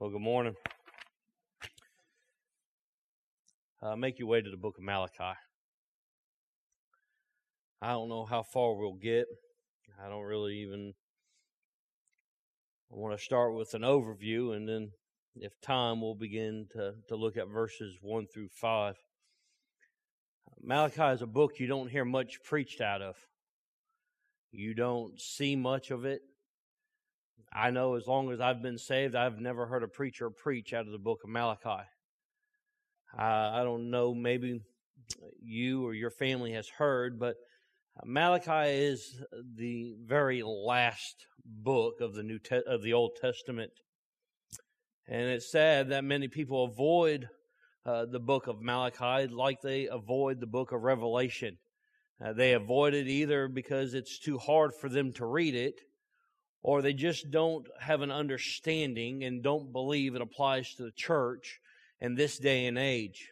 Well, good morning. Uh, make your way to the book of Malachi. I don't know how far we'll get. I don't really even. I want to start with an overview, and then, if time, we'll begin to, to look at verses 1 through 5. Malachi is a book you don't hear much preached out of. You don't see much of it. I know as long as I've been saved, I've never heard a preacher preach out of the book of Malachi. I, I don't know, maybe you or your family has heard, but Malachi is the very last book of the New Te- of the Old Testament, and it's sad that many people avoid uh, the book of Malachi like they avoid the book of Revelation. Uh, they avoid it either because it's too hard for them to read it, or they just don't have an understanding and don't believe it applies to the church in this day and age.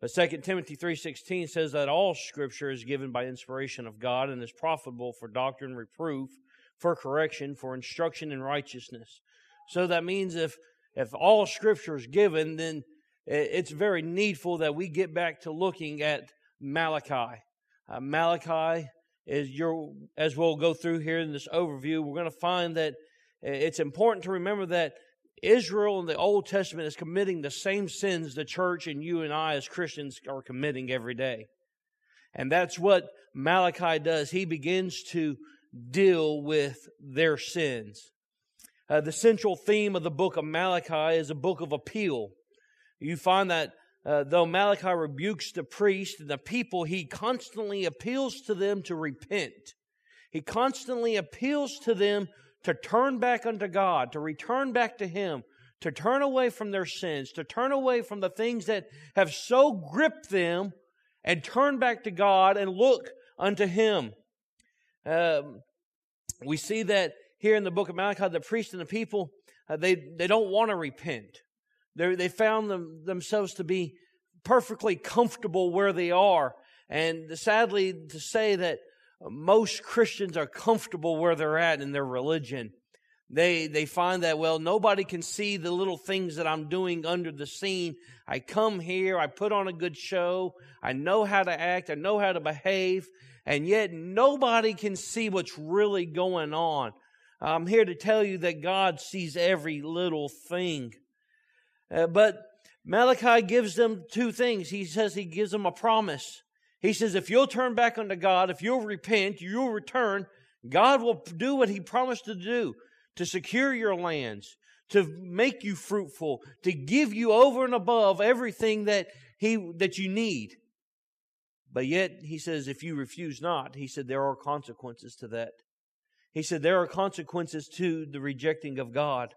But 2 Timothy 3:16 says that all scripture is given by inspiration of God and is profitable for doctrine, reproof, for correction, for instruction in righteousness. So that means if if all scripture is given, then it's very needful that we get back to looking at Malachi. Uh, Malachi as we'll go through here in this overview, we're going to find that it's important to remember that Israel in the Old Testament is committing the same sins the church and you and I as Christians are committing every day. And that's what Malachi does. He begins to deal with their sins. Uh, the central theme of the book of Malachi is a book of appeal. You find that uh, though Malachi rebukes the priest and the people, he constantly appeals to them to repent. He constantly appeals to them to turn back unto God, to return back to Him, to turn away from their sins, to turn away from the things that have so gripped them and turn back to God and look unto Him. Um, we see that here in the book of Malachi, the priest and the people, uh, they, they don't want to repent. They're, they found them, themselves to be perfectly comfortable where they are. And sadly to say that most Christians are comfortable where they're at in their religion. They, they find that, well, nobody can see the little things that I'm doing under the scene. I come here, I put on a good show, I know how to act, I know how to behave, and yet nobody can see what's really going on. I'm here to tell you that God sees every little thing. Uh, but Malachi gives them two things. He says he gives them a promise. He says, if you'll turn back unto God, if you'll repent, you'll return, God will do what He promised to do to secure your lands, to make you fruitful, to give you over and above everything that He, that you need. But yet, He says, if you refuse not, He said, there are consequences to that. He said, there are consequences to the rejecting of God.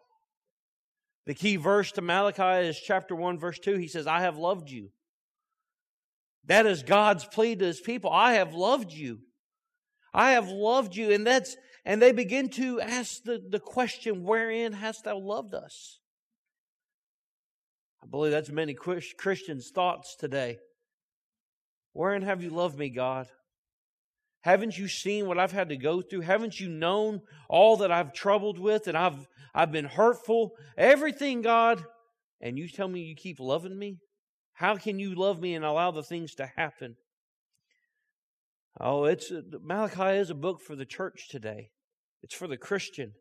The key verse to Malachi is chapter 1, verse 2. He says, I have loved you. That is God's plea to his people. I have loved you. I have loved you. And that's, and they begin to ask the, the question, wherein hast thou loved us? I believe that's many Christians' thoughts today. Wherein have you loved me, God? Haven't you seen what I've had to go through? Haven't you known all that I've troubled with and I've, I've been hurtful? Everything, God. And you tell me you keep loving me? How can you love me and allow the things to happen? Oh, it's Malachi is a book for the church today. It's for the Christian.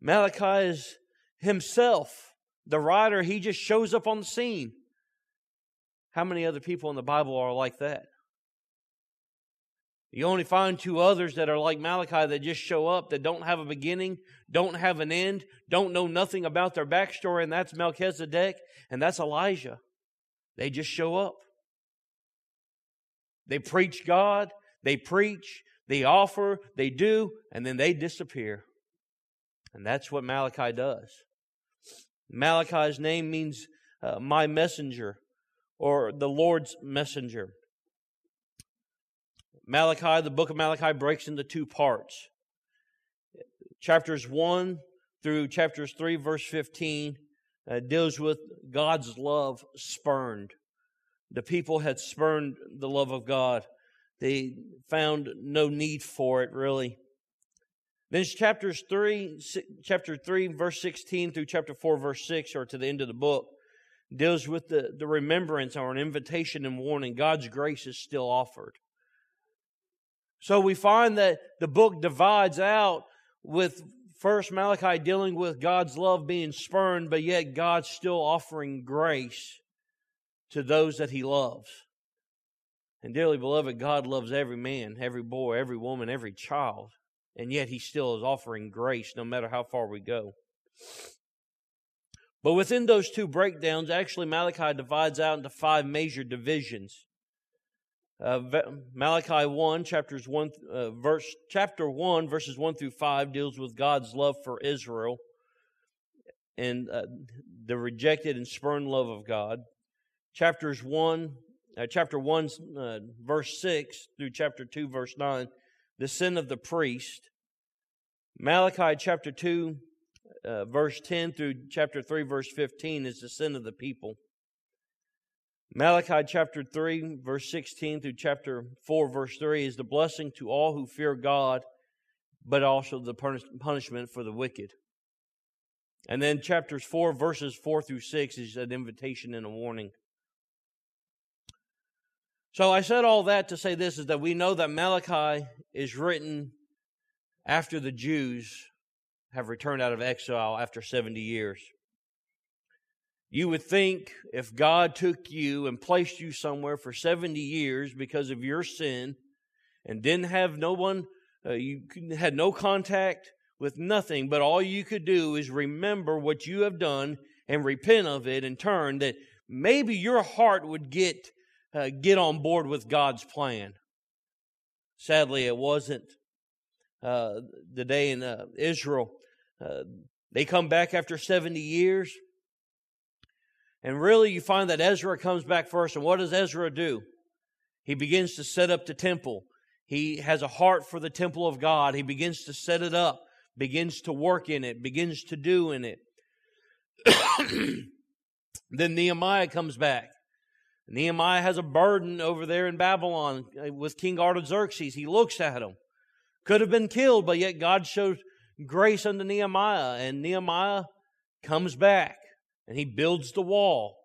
Malachi is himself, the writer, he just shows up on the scene. How many other people in the Bible are like that? You only find two others that are like Malachi that just show up, that don't have a beginning, don't have an end, don't know nothing about their backstory, and that's Melchizedek and that's Elijah. They just show up. They preach God, they preach, they offer, they do, and then they disappear. And that's what Malachi does. Malachi's name means uh, my messenger or the Lord's messenger. Malachi, the book of Malachi breaks into two parts. Chapters 1 through chapters 3, verse 15, uh, deals with God's love spurned. The people had spurned the love of God. They found no need for it, really. Then chapters 3, chapter 3, verse 16 through chapter 4, verse 6, or to the end of the book, deals with the, the remembrance or an invitation and warning. God's grace is still offered. So we find that the book divides out with first Malachi dealing with God's love being spurned, but yet God still offering grace to those that he loves. And dearly beloved, God loves every man, every boy, every woman, every child. And yet he still is offering grace no matter how far we go. But within those two breakdowns, actually Malachi divides out into five major divisions. Uh, Malachi 1, chapters 1, uh, verse, chapter 1, verses 1 through 5 deals with God's love for Israel and uh, the rejected and spurned love of God. Chapters 1, uh, chapter 1, uh, verse 6 through chapter 2, verse 9, the sin of the priest. Malachi chapter 2, uh, verse 10 through chapter 3, verse 15 is the sin of the people. Malachi chapter 3, verse 16 through chapter 4, verse 3 is the blessing to all who fear God, but also the punishment for the wicked. And then chapters 4, verses 4 through 6 is an invitation and a warning. So I said all that to say this is that we know that Malachi is written after the Jews have returned out of exile after 70 years. You would think if God took you and placed you somewhere for 70 years because of your sin and didn't have no one, uh, you had no contact with nothing, but all you could do is remember what you have done and repent of it and turn, that maybe your heart would get, uh, get on board with God's plan. Sadly, it wasn't. Uh, the day in uh, Israel, uh, they come back after 70 years and really, you find that Ezra comes back first. And what does Ezra do? He begins to set up the temple. He has a heart for the temple of God. He begins to set it up, begins to work in it, begins to do in it. then Nehemiah comes back. Nehemiah has a burden over there in Babylon uh, with King Artaxerxes. He looks at him. Could have been killed, but yet God shows grace unto Nehemiah, and Nehemiah comes back and he builds the wall.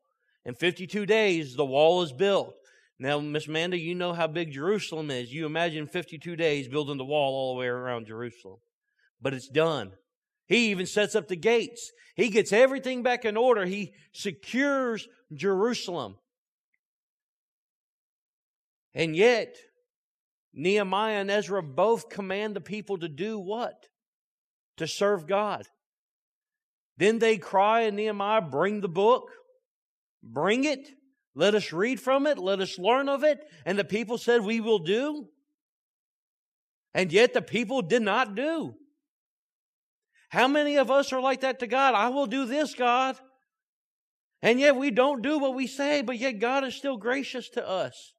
In 52 days, the wall is built. Now, Miss Amanda, you know how big Jerusalem is. You imagine 52 days building the wall all the way around Jerusalem. But it's done. He even sets up the gates. He gets everything back in order. He secures Jerusalem. And yet, Nehemiah and Ezra both command the people to do what? To serve God. Then they cry and Nehemiah, bring the book, bring it, let us read from it, let us learn of it. And the people said, we will do. And yet the people did not do. How many of us are like that to God? I will do this, God. And yet we don't do what we say, but yet God is still gracious to us.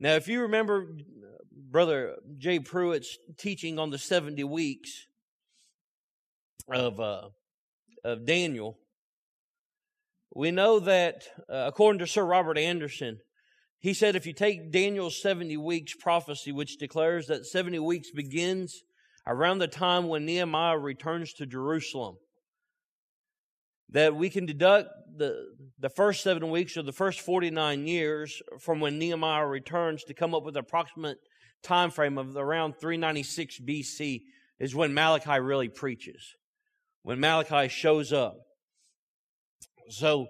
Now, if you remember Brother Jay Pruitt's teaching on the 70 weeks of, uh, of Daniel, we know that, uh, according to Sir Robert Anderson, he said if you take Daniel's 70 weeks prophecy, which declares that 70 weeks begins around the time when Nehemiah returns to Jerusalem, that we can deduct the, the first seven weeks or the first 49 years from when Nehemiah returns to come up with approximate time frame of around 396 BC is when Malachi really preaches. When Malachi shows up. So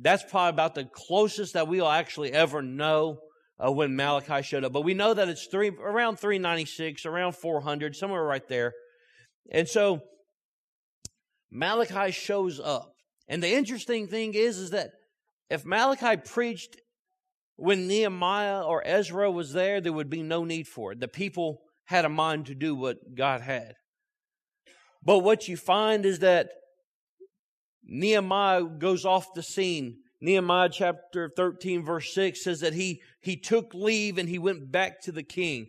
that's probably about the closest that we'll actually ever know of when Malachi showed up. But we know that it's three around 396, around 400, somewhere right there. And so Malachi shows up. And the interesting thing is, is that if Malachi preached when Nehemiah or Ezra was there, there would be no need for it. The people had a mind to do what God had. But what you find is that Nehemiah goes off the scene. Nehemiah chapter 13 verse 6 says that he, he took leave and he went back to the king.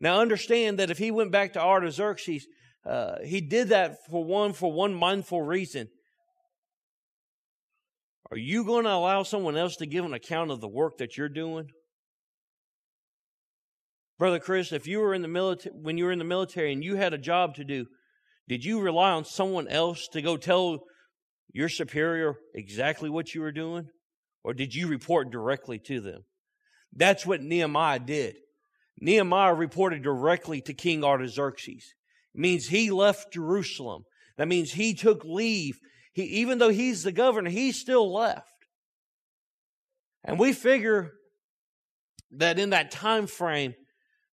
Now understand that if he went back to Artaxerxes, uh, he did that for one, for one mindful reason. Are you going to allow someone else to give an account of the work that you're doing? Brother Chris, if you were in the military, when you were in the military and you had a job to do, did you rely on someone else to go tell your superior exactly what you were doing? Or did you report directly to them? That's what Nehemiah did. Nehemiah reported directly to King Artaxerxes. It means he left Jerusalem. That means he took leave. He, even though he's the governor, he still left. And we figure that in that time frame,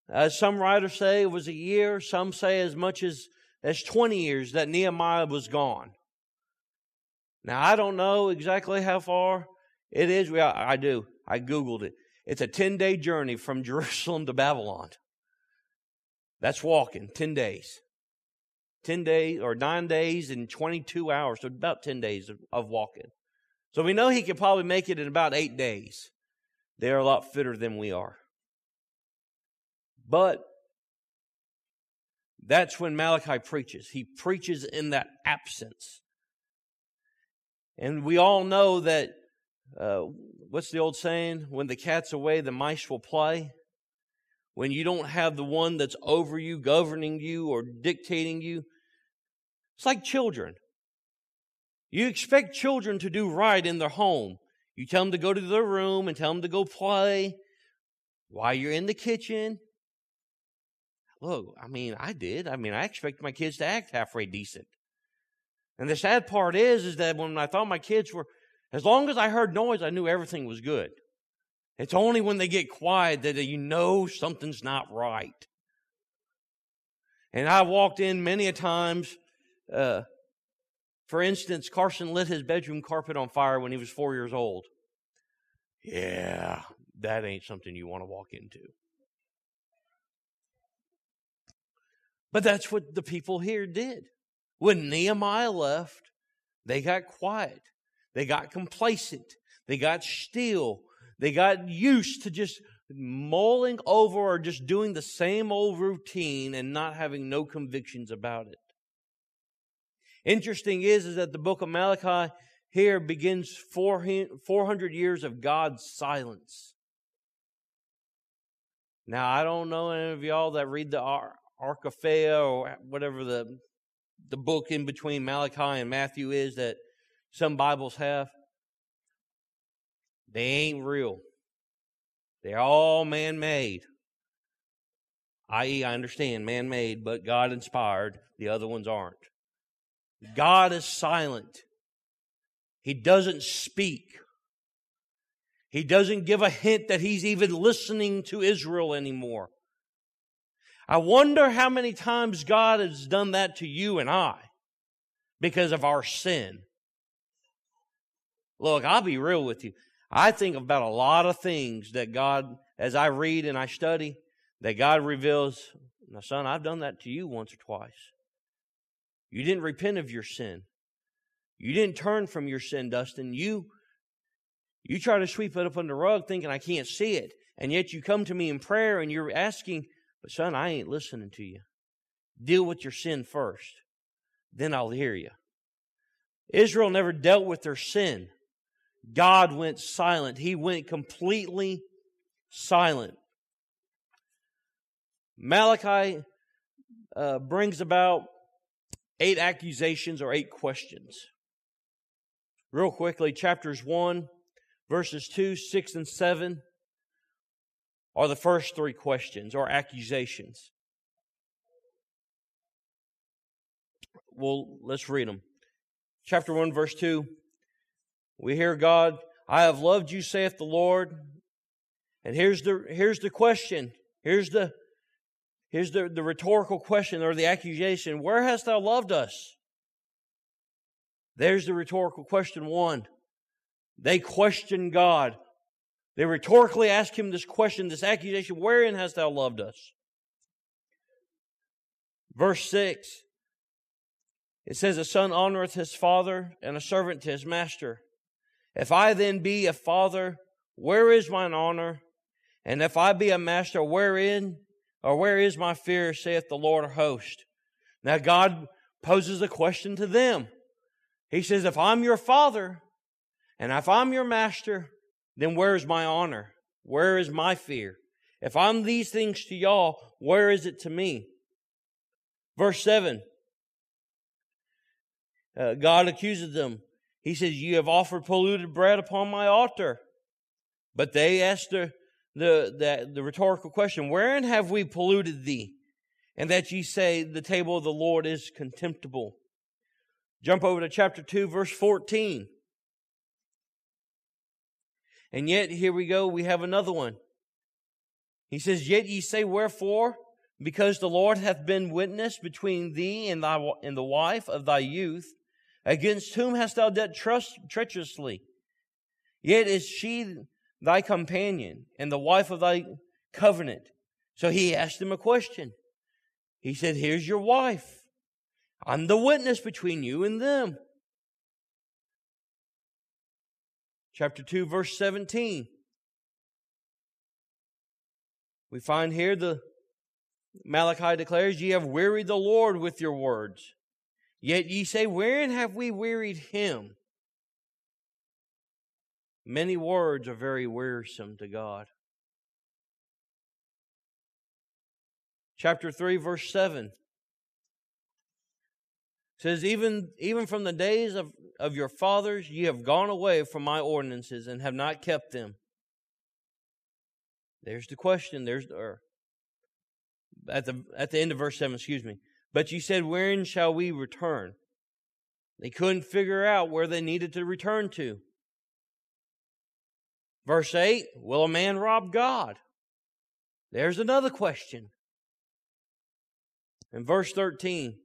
as some writers say it was a year, some say as much as, as 20 years that Nehemiah was gone. Now, I don't know exactly how far it is. Well, I do. I Googled it. It's a 10 day journey from Jerusalem to Babylon. That's walking, 10 days. 10 days or 9 days and 22 hours, so about 10 days of, walking. So we know he could probably make it in about 8 days. They're a lot fitter than we are. But that's when Malachi preaches. He preaches in that absence. And we all know that uh, what's the old saying? When the cat's away, the mice will play. When you don't have the one that's over you, governing you, or dictating you, it's like children. You expect children to do right in their home. You tell them to go to their room and tell them to go play while you're in the kitchen. Look, I mean, I did. I mean, I expect my kids to act halfway decent. And the sad part is, is that when I thought my kids were as long as I heard noise, I knew everything was good. It's only when they get quiet that you know something's not right. And I walked in many a times. Uh, for instance, Carson lit his bedroom carpet on fire when he was four years old. Yeah, that ain't something you want to walk into. But that's what the people here did. When Nehemiah left, they got quiet. They got complacent. They got still. They got used to just mulling over or just doing the same old routine and not having no convictions about it. Interesting is, is that the book of Malachi here begins 400 years of God's silence. Now, I don't know any of y'all that read the Arkephia or whatever the, the book in between Malachi and Matthew is that some Bibles have, they ain't real. They're all man made. I.e., I understand man made, but God inspired. The other ones aren't. God is silent. He doesn't speak. He doesn't give a hint that he's even listening to Israel anymore. I wonder how many times God has done that to you and I because of our sin. Look, I'll be real with you. I think about a lot of things that God, as I read and I study, that God reveals, now, son, I've done that to you once or twice. You didn't repent of your sin. You didn't turn from your sin, Dustin. You, you try to sweep it up under the rug thinking I can't see it. And yet you come to me in prayer and you're asking, but son, I ain't listening to you. Deal with your sin first. Then I'll hear you. Israel never dealt with their sin. God went silent. He went completely silent. Malachi uh, brings about eight accusations or eight questions. Real quickly, chapters 1, verses 2, 6, and 7 are the first three questions or accusations. Well, let's read them. Chapter 1, verse 2 we hear God, I have loved you, saith the Lord. And here's the, here's the question. Here's the, here's the, the rhetorical question or the accusation. Where hast thou loved us? There's the rhetorical question one. They question God. They rhetorically ask him this question, this accusation, wherein hast thou loved us? Verse 6. It says, A son honoreth his father, and a servant to his master. If I then be a father, where is mine honor? And if I be a master, wherein or where is my fear, saith the Lord of hosts? Now God poses a question to them. He says, if I'm your father, and if I'm your master, then where is my honor? Where is my fear? If I'm these things to y'all, where is it to me? Verse 7. Uh, God accuses them. He says, You have offered polluted bread upon my altar. But they asked the, the, the, the rhetorical question, Wherein have we polluted thee? And that ye say, The table of the Lord is contemptible. Jump over to chapter 2, verse 14. And yet, here we go, we have another one. He says, Yet ye say, Wherefore? Because the Lord hath been witness between thee and, thy, and the wife of thy youth, against whom hast thou dealt trust, treacherously? Yet is she thy companion and the wife of thy covenant. So he asked him a question. He said, Here's your wife. I'm the witness between you and them. Chapter 2, verse 17. We find here the Malachi declares, Ye have wearied the Lord with your words. Yet ye say, Wherein have we wearied him? Many words are very wearisome to God. Chapter 3, verse 7 says, Even, even from the days of, of your fathers, ye have gone away from my ordinances and have not kept them. There's the question. There's the, or at the at the end of verse seven. Excuse me. But you said, "Wherein shall we return?" They couldn't figure out where they needed to return to. Verse 8 Will a man rob God? There's another question. In verse 13,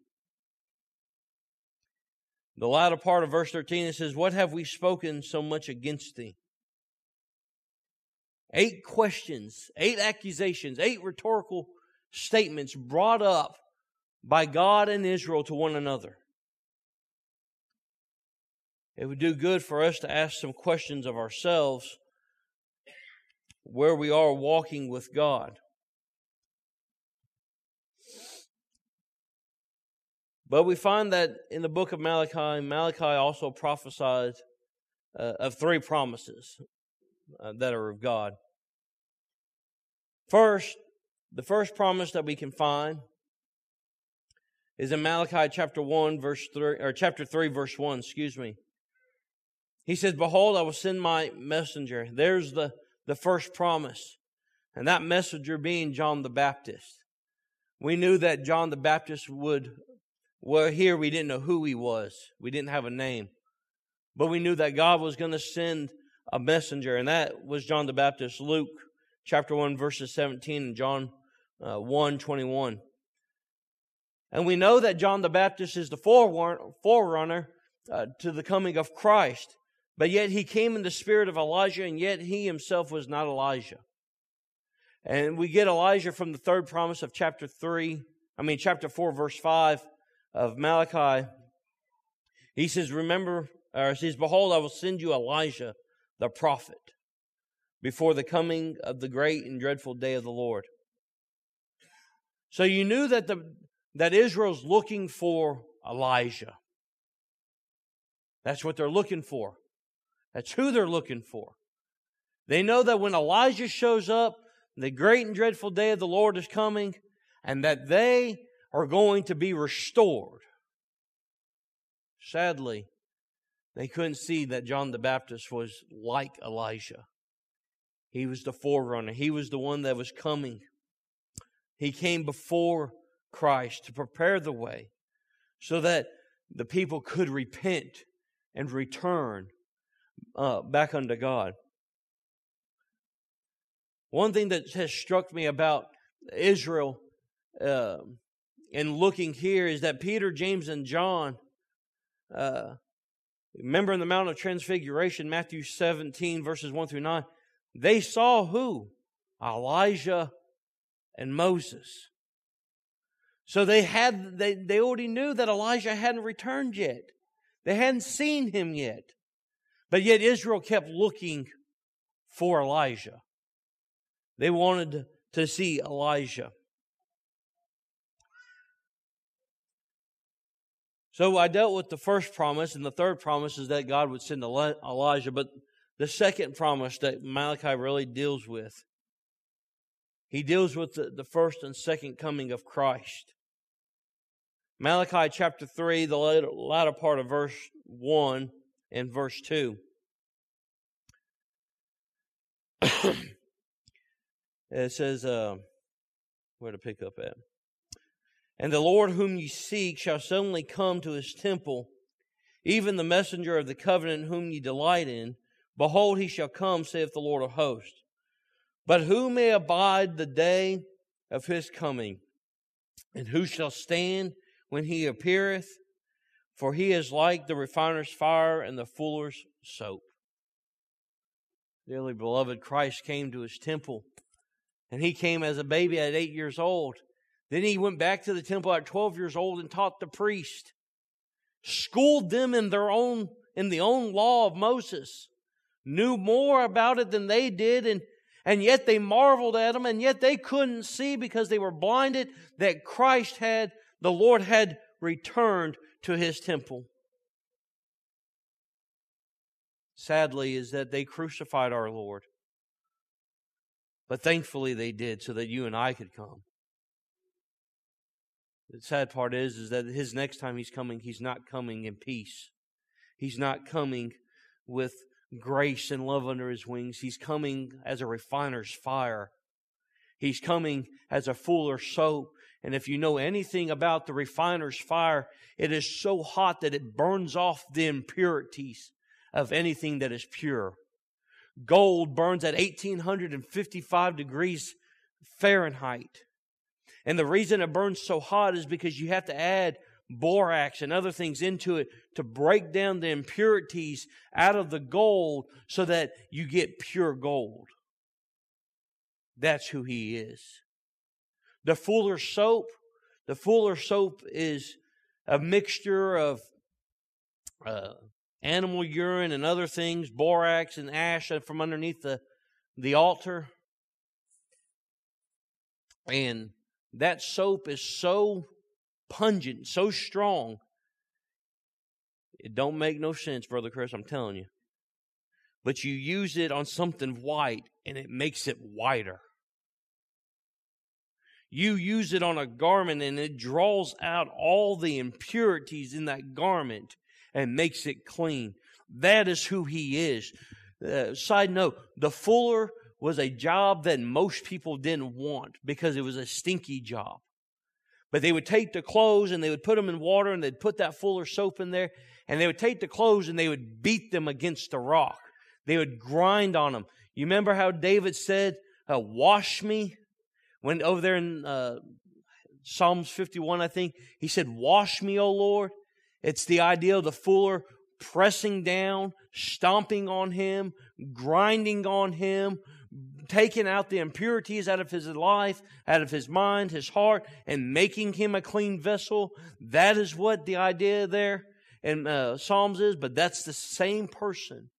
the latter part of verse 13, it says, What have we spoken so much against thee? Eight questions, eight accusations, eight rhetorical statements brought up by God and Israel to one another. It would do good for us to ask some questions of ourselves where we are walking with God. But we find that in the book of Malachi, Malachi also prophesied uh, of three promises uh, that are of God. First, the first promise that we can find is in Malachi chapter 1 verse 3 or chapter 3 verse 1, excuse me. He says, "Behold, I will send my messenger." There's the the first promise. And that messenger being John the Baptist. We knew that John the Baptist would well here we didn't know who he was. We didn't have a name. But we knew that God was going to send a messenger and that was John the Baptist. Luke chapter 1 verses 17 and John uh, 1 21. And we know that John the Baptist is the forerunner uh, to the coming of Christ. But yet he came in the spirit of Elijah, and yet he himself was not Elijah. And we get Elijah from the third promise of chapter 3, I mean, chapter 4, verse 5 of Malachi. He says, Remember, or he says, Behold, I will send you Elijah, the prophet, before the coming of the great and dreadful day of the Lord. So you knew that the that Israel's looking for Elijah. That's what they're looking for. That's who they're looking for. They know that when Elijah shows up, the great and dreadful day of the Lord is coming, and that they are going to be restored. Sadly, they couldn't see that John the Baptist was like Elijah. He was the forerunner, he was the one that was coming. He came before Christ to prepare the way so that the people could repent and return uh, back unto God. One thing that has struck me about Israel uh, in looking here is that Peter, James, and John, uh, remember in the Mount of Transfiguration, Matthew 17, verses 1 through 9, they saw who? Elijah and Moses. So they had they, they already knew that Elijah hadn't returned yet. They hadn't seen him yet. But yet Israel kept looking for Elijah. They wanted to see Elijah. So I dealt with the first promise, and the third promise is that God would send Elijah. But the second promise that Malachi really deals with he deals with the, the first and second coming of Christ. Malachi chapter 3, the latter, latter part of verse 1 and verse 2. it says, uh, where to pick up at? And the Lord whom ye seek shall suddenly come to his temple, even the messenger of the covenant whom ye delight in. Behold, he shall come, saith the Lord of hosts. But who may abide the day of his coming? And who shall stand when he appeareth? For he is like the refiner's fire and the fuller's soap. Dearly beloved, Christ came to his temple, and he came as a baby at eight years old. Then he went back to the temple at 12 years old and taught the priest, schooled them in their own, in the own law of Moses, knew more about it than they did, and and yet they marveled at him, and yet they couldn't see because they were blinded that Christ had, the Lord had returned to his temple. Sadly, is that they crucified our Lord. But thankfully they did so that you and I could come. The sad part is, is that his next time he's coming, he's not coming in peace. He's not coming with grace and love under his wings. He's coming as a refiner's fire. He's coming as a fuller's soap. And if you know anything about the refiner's fire, it is so hot that it burns off the impurities of anything that is pure. Gold burns at 1855 degrees Fahrenheit. And the reason it burns so hot is because you have to add borax and other things into it to break down the impurities out of the gold so that you get pure gold. That's who he is. The Fuller soap, the Fuller soap is a mixture of uh, animal urine and other things, borax and ash from underneath the, the altar. And that soap is so pungent, so strong. It don't make no sense, Brother Chris, I'm telling you. But you use it on something white and it makes it whiter. You use it on a garment and it draws out all the impurities in that garment and makes it clean. That is who he is. Uh, side note, the fuller was a job that most people didn't want because it was a stinky job. But they would take the clothes and they would put them in water and they'd put that fuller soap in there and they would take the clothes and they would beat them against the rock. They would grind on them. You remember how David said, uh, wash me? When over there in uh, Psalms 51, I think, he said, wash me, O Lord. It's the idea of the fuller pressing down, stomping on him, grinding on him, taking out the impurities out of his life, out of his mind, his heart, and making him a clean vessel. That is what the idea there in uh, Psalms is, but that's the same person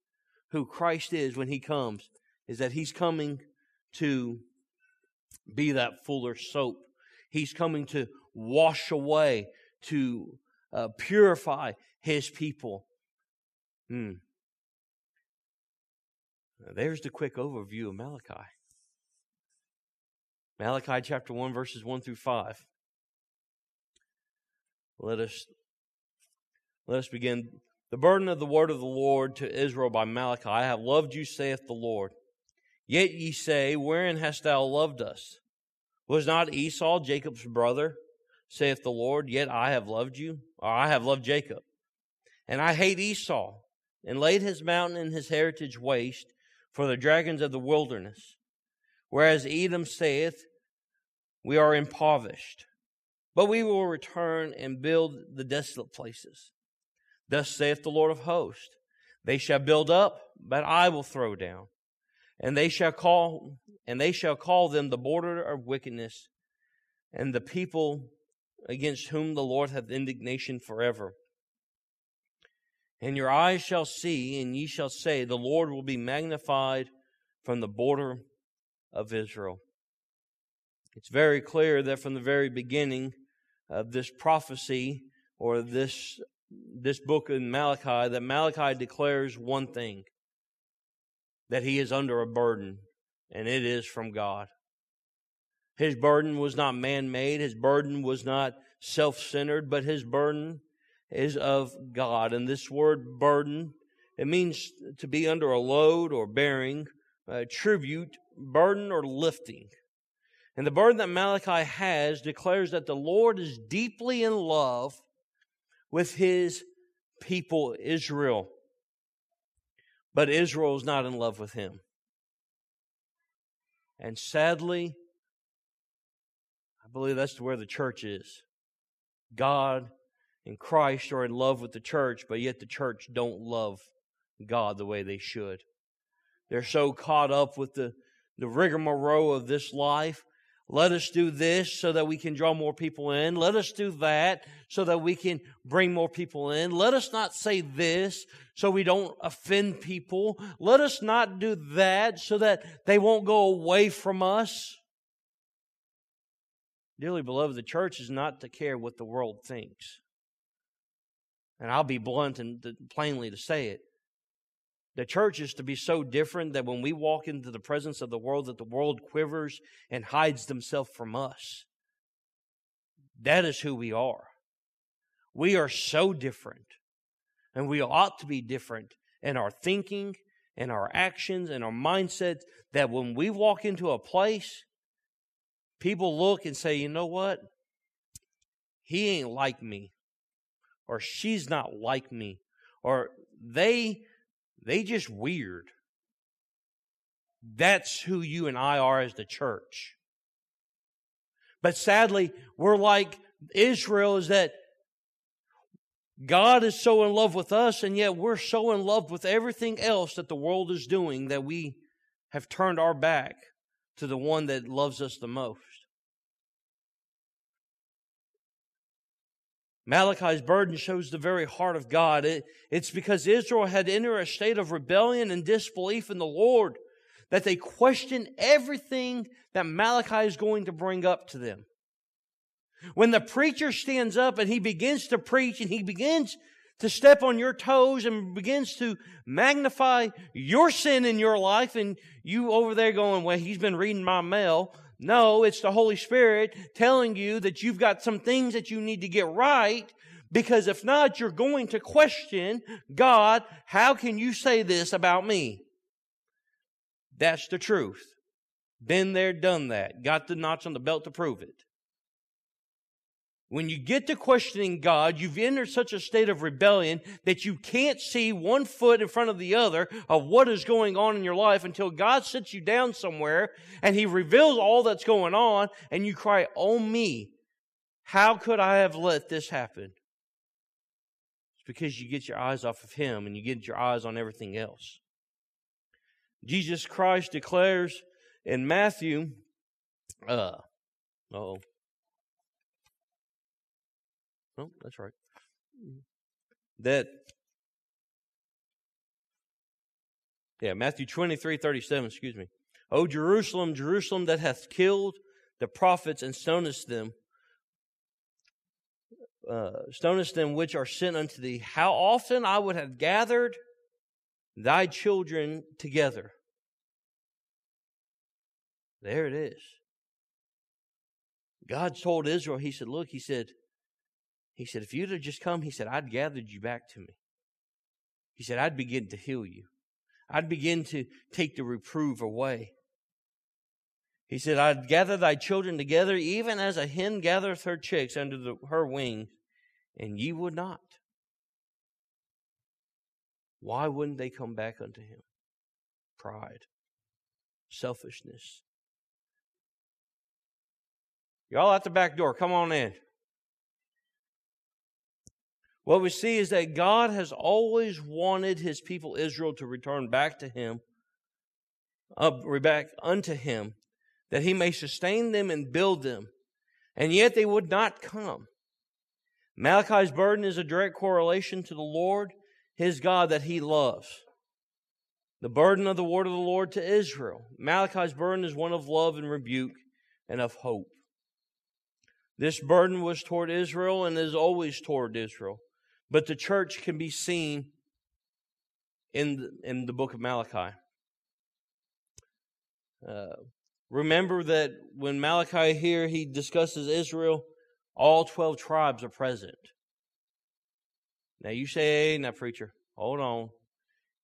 who Christ is when he comes, is that he's coming to be that fuller soap. He's coming to wash away, to uh, purify his people. Hmm. There's the quick overview of Malachi. Malachi chapter 1, verses 1 through 5. Let us, let us begin. The burden of the word of the Lord to Israel by Malachi. I have loved you, saith the Lord. Yet ye say, Wherein hast thou loved us? Was not Esau Jacob's brother, saith the Lord? Yet I have loved you, or I have loved Jacob. And I hate Esau, and laid his mountain and his heritage waste, for the dragons of the wilderness. Whereas Edom saith, We are impoverished, but we will return and build the desolate places. Thus saith the Lord of hosts, They shall build up, but I will throw down. And they shall call, and they shall call them the border of wickedness, and the people against whom the Lord hath indignation forever. And your eyes shall see, and ye shall say, The Lord will be magnified from the border of Israel. It's very clear that from the very beginning of this prophecy or this, this book in Malachi, that Malachi declares one thing that he is under a burden, and it is from God. His burden was not man made, his burden was not self centered, but his burden is of God. And this word burden, it means to be under a load or bearing, a tribute, burden, or lifting. And the burden that Malachi has declares that the Lord is deeply in love with his people, Israel. But Israel is not in love with him. And sadly, I believe that's where the church is. God and Christ are in love with the church, but yet the church don't love God the way they should. They're so caught up with the, the rigmarole of this life. Let us do this so that we can draw more people in. Let us do that so that we can bring more people in. Let us not say this so we don't offend people. Let us not do that so that they won't go away from us. Dearly beloved, the church is not to care what the world thinks. And I'll be blunt and plainly to say it. The church is to be so different that when we walk into the presence of the world, that the world quivers and hides themselves from us. That is who we are. We are so different. And we ought to be different in our thinking, in our actions, and our mindsets, that when we walk into a place, people look and say, you know what? He ain't like me. Or she's not like me. Or they they just weird. That's who you and I are as the church. But sadly, we're like Israel is that God is so in love with us, and yet we're so in love with everything else that the world is doing that we have turned our back to the one that loves us the most. Malachi's burden shows the very heart of God. It, it's because Israel had entered a state of rebellion and disbelief in the Lord that they question everything that Malachi is going to bring up to them. When the preacher stands up and he begins to preach and he begins to step on your toes and begins to magnify your sin in your life and you over there going, well, he's been reading my mail. No, it's the Holy Spirit telling you that you've got some things that you need to get right because if not, you're going to question God, how can you say this about me? That's the truth. Been there, done that. Got the notch on the belt to prove it. When you get to questioning God, you've entered such a state of rebellion that you can't see one foot in front of the other of what is going on in your life until God sits you down somewhere and He reveals all that's going on and you cry, Oh me, how could I have let this happen? It's because you get your eyes off of Him and you get your eyes on everything else. Jesus Christ declares in Matthew, uh, oh, no, that's right. That, yeah, Matthew 23, 37, excuse me. O Jerusalem, Jerusalem that hath killed the prophets and stonest them, uh, stonest them which are sent unto thee. How often I would have gathered thy children together. There it is. God told Israel, He said, Look, He said, he said, if you'd have just come, he said, I'd gathered you back to me. He said, I'd begin to heal you. I'd begin to take the reprove away. He said, I'd gather thy children together, even as a hen gathereth her chicks under the, her wings, and ye would not. Why wouldn't they come back unto him? Pride, selfishness. Y'all at the back door, come on in. What we see is that God has always wanted his people Israel to return back to him, uh, back unto him, that he may sustain them and build them. And yet they would not come. Malachi's burden is a direct correlation to the Lord, his God that he loves. The burden of the word of the Lord to Israel. Malachi's burden is one of love and rebuke and of hope. This burden was toward Israel and is always toward Israel. But the church can be seen in in the book of Malachi. Uh, remember that when Malachi here he discusses Israel, all 12 tribes are present. Now you say, hey, now preacher, hold on.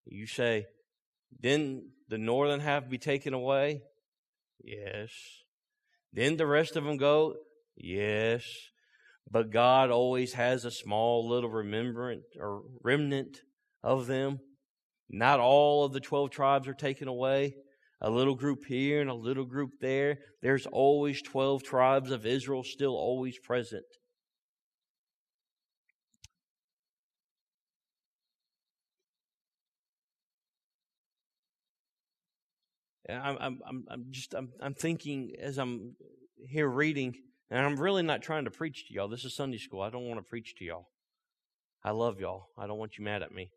You say, didn't the northern half be taken away? Yes. Then the rest of them go? Yes. But God always has a small little remembrance or remnant of them. Not all of the 12 tribes are taken away. A little group here and a little group there. There's always 12 tribes of Israel still always present. I'm, I'm, I'm just, I'm, I'm thinking as I'm here reading, and I'm really not trying to preach to y'all. This is Sunday school. I don't want to preach to y'all. I love y'all. I don't want you mad at me.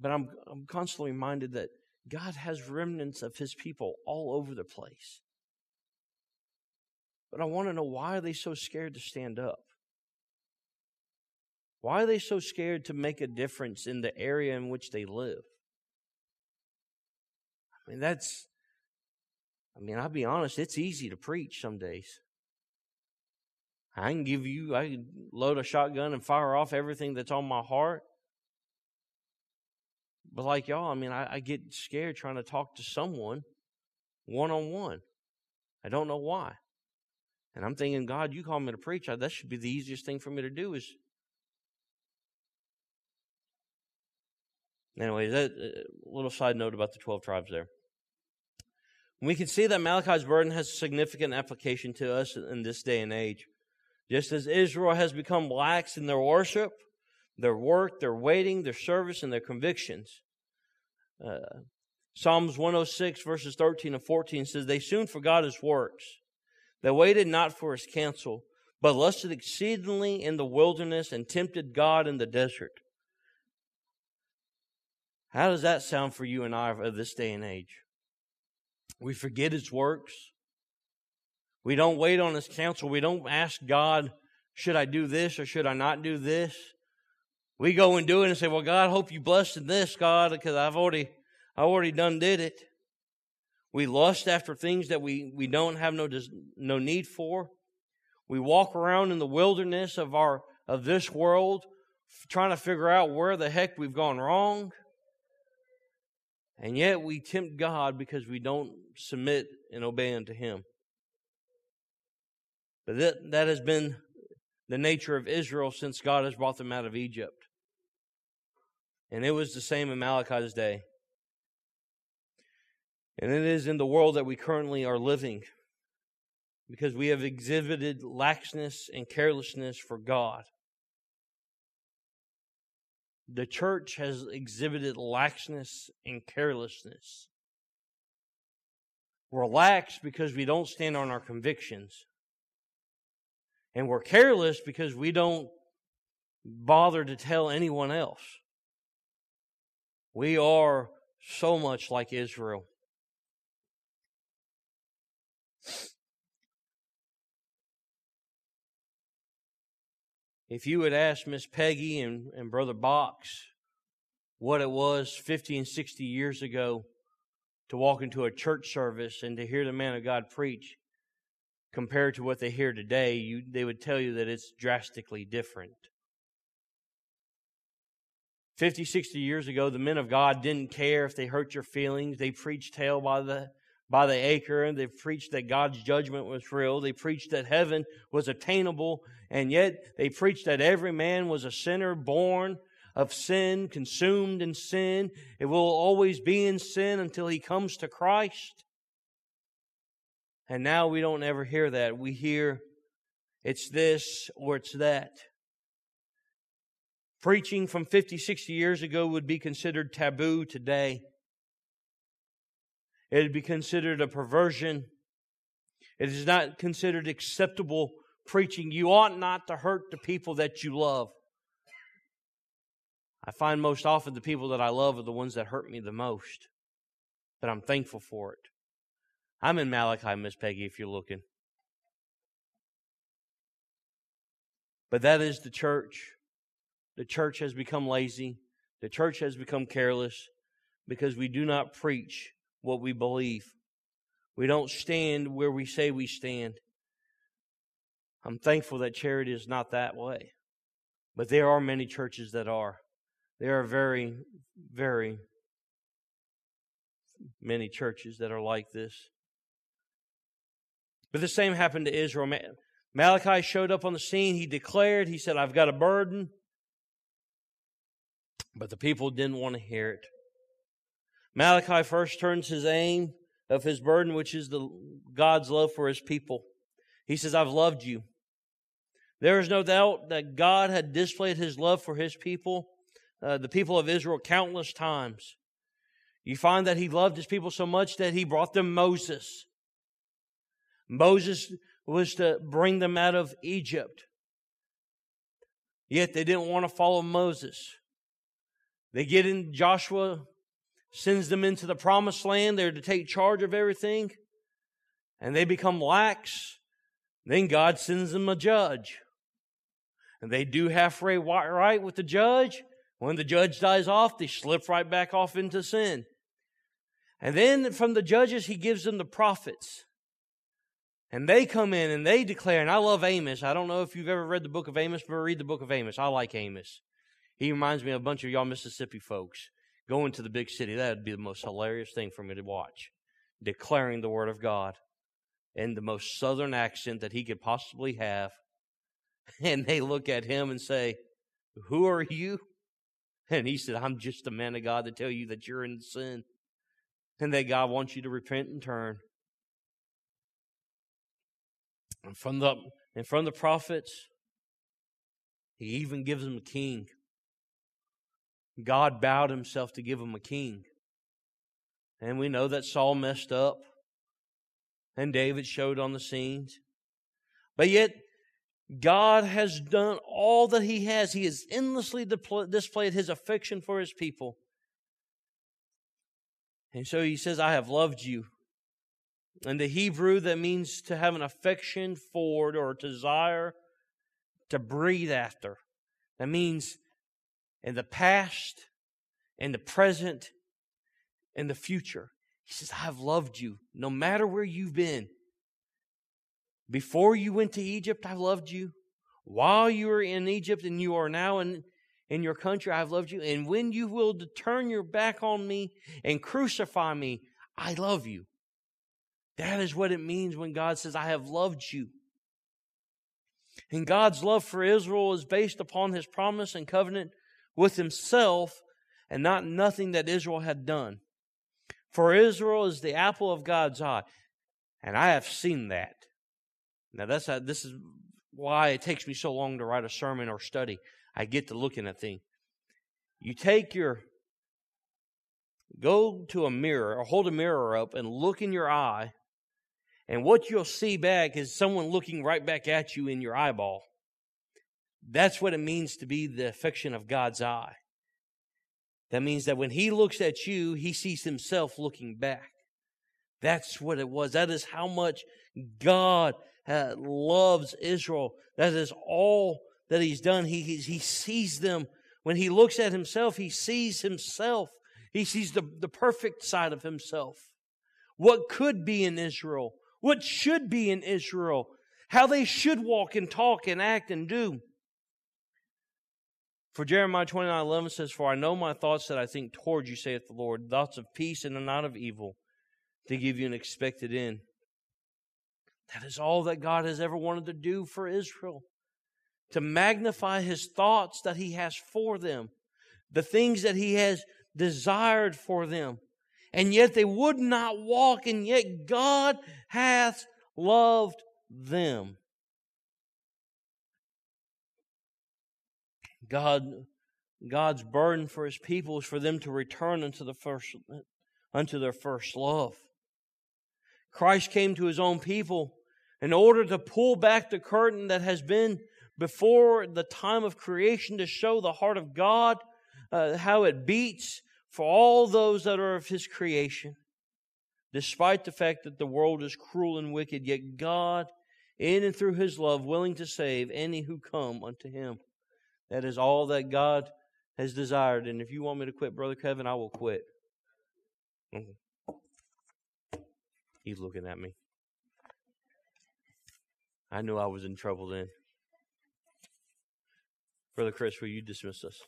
But I'm, I'm constantly reminded that God has remnants of his people all over the place. But I want to know why are they so scared to stand up? Why are they so scared to make a difference in the area in which they live? I mean, that's, I mean, I'll be honest, it's easy to preach some days. I can give you, I can load a shotgun and fire off everything that's on my heart. But like y'all, I mean, I, I get scared trying to talk to someone one on one. I don't know why. And I'm thinking, God, you call me to preach. That should be the easiest thing for me to do is Anyway, that uh, little side note about the 12 tribes there. We can see that Malachi's burden has significant application to us in this day and age. Just as Israel has become lax in their worship, their work, their waiting, their service, and their convictions. Uh, Psalms 106, verses 13 and 14 says, They soon forgot his works. They waited not for his counsel, but lusted exceedingly in the wilderness and tempted God in the desert. How does that sound for you and I of this day and age? We forget His works. We don't wait on His counsel. We don't ask God, should I do this or should I not do this? We go and do it and say, well, God, I hope you blessed in this, God, because I've already, I already done did it. We lust after things that we, we don't have no, no need for. We walk around in the wilderness of our, of this world, trying to figure out where the heck we've gone wrong. And yet we tempt God because we don't submit and obey unto Him. But that, that has been the nature of Israel since God has brought them out of Egypt. And it was the same in Malachi's day. And it is in the world that we currently are living because we have exhibited laxness and carelessness for God the church has exhibited laxness and carelessness. We're lax because we don't stand on our convictions. And we're careless because we don't bother to tell anyone else. We are so much like Israel. If you would ask Miss Peggy and, and Brother Box what it was 50 and 60 years ago to walk into a church service and to hear the man of God preach compared to what they hear today, you, they would tell you that it's drastically different. 50, 60 years ago, the men of God didn't care if they hurt your feelings. They preached hell by the by the acre. And they preached that God's judgment was real. They preached that heaven was attainable. And yet they preached that every man was a sinner born of sin, consumed in sin. It will always be in sin until he comes to Christ. And now we don't ever hear that. We hear it's this or it's that. Preaching from 50, 60 years ago would be considered taboo today. It would be considered a perversion. It is not considered acceptable preaching. You ought not to hurt the people that you love. I find most often the people that I love are the ones that hurt me the most, but I'm thankful for it. I'm in Malachi, Miss Peggy, if you're looking. But that is the church. The church has become lazy. The church has become careless. because we do not preach what we believe. We don't stand where we say we stand. I'm thankful that charity is not that way. But there are many churches that are. There are very, very many churches that are like this. But the same happened to Israel. Malachi showed up on the scene. He declared, he said, I've got a burden. But the people didn't want to hear it. Malachi first turns his aim of his burden, which is the God's love for his people. He says, I've loved you. There is no doubt that God had displayed his love for his people, uh, the people of Israel, countless times. You find that he loved his people so much that he brought them Moses. Moses was to bring them out of Egypt. Yet they didn't want to follow Moses. They get in, Joshua sends them into the promised land. They're to take charge of everything. And they become lax. Then God sends them a judge and they do halfway right with the judge. When the judge dies off, they slip right back off into sin. And then from the judges, he gives them the prophets. And they come in and they declare, and I love Amos. I don't know if you've ever read the book of Amos, but read the book of Amos. I like Amos. He reminds me of a bunch of y'all Mississippi folks going to the big city. That would be the most hilarious thing for me to watch. Declaring the word of God in the most southern accent that he could possibly have and they look at him and say, Who are you? And he said, I'm just a man of God to tell you that you're in sin and that God wants you to repent and turn. And from the and from the prophets, he even gives them a king. God bowed himself to give him a king. And we know that Saul messed up and David showed on the scenes. But yet, God has done all that He has. He has endlessly displayed His affection for His people. And so He says, I have loved you. And the Hebrew, that means to have an affection for or desire to breathe after. That means in the past, in the present, in the future. He says, I have loved you no matter where you've been. Before you went to Egypt, I loved you. While you were in Egypt and you are now in, in your country, I've loved you. And when you will turn your back on me and crucify me, I love you. That is what it means when God says, I have loved you. And God's love for Israel is based upon his promise and covenant with himself and not nothing that Israel had done. For Israel is the apple of God's eye. And I have seen that. Now that's how, this is why it takes me so long to write a sermon or study. I get to looking at things. You take your go to a mirror or hold a mirror up and look in your eye, and what you'll see back is someone looking right back at you in your eyeball. That's what it means to be the affection of God's eye. That means that when He looks at you, He sees Himself looking back. That's what it was. That is how much God uh, loves Israel. That is all that he's done. He, he, he sees them. When he looks at himself, he sees himself. He sees the, the perfect side of himself. What could be in Israel? What should be in Israel? How they should walk and talk and act and do. For Jeremiah 29 11 says, For I know my thoughts that I think toward you, saith the Lord, thoughts of peace and not of evil, to give you an expected end. That is all that God has ever wanted to do for Israel. To magnify his thoughts that he has for them, the things that he has desired for them. And yet they would not walk, and yet God hath loved them. God, God's burden for his people is for them to return unto the first unto their first love. Christ came to his own people in order to pull back the curtain that has been before the time of creation to show the heart of God, uh, how it beats for all those that are of his creation. Despite the fact that the world is cruel and wicked, yet God, in and through his love, willing to save any who come unto him. That is all that God has desired. And if you want me to quit, Brother Kevin, I will quit. Mm-hmm. He's looking at me. I knew I was in trouble then. Brother Chris, will you dismiss us?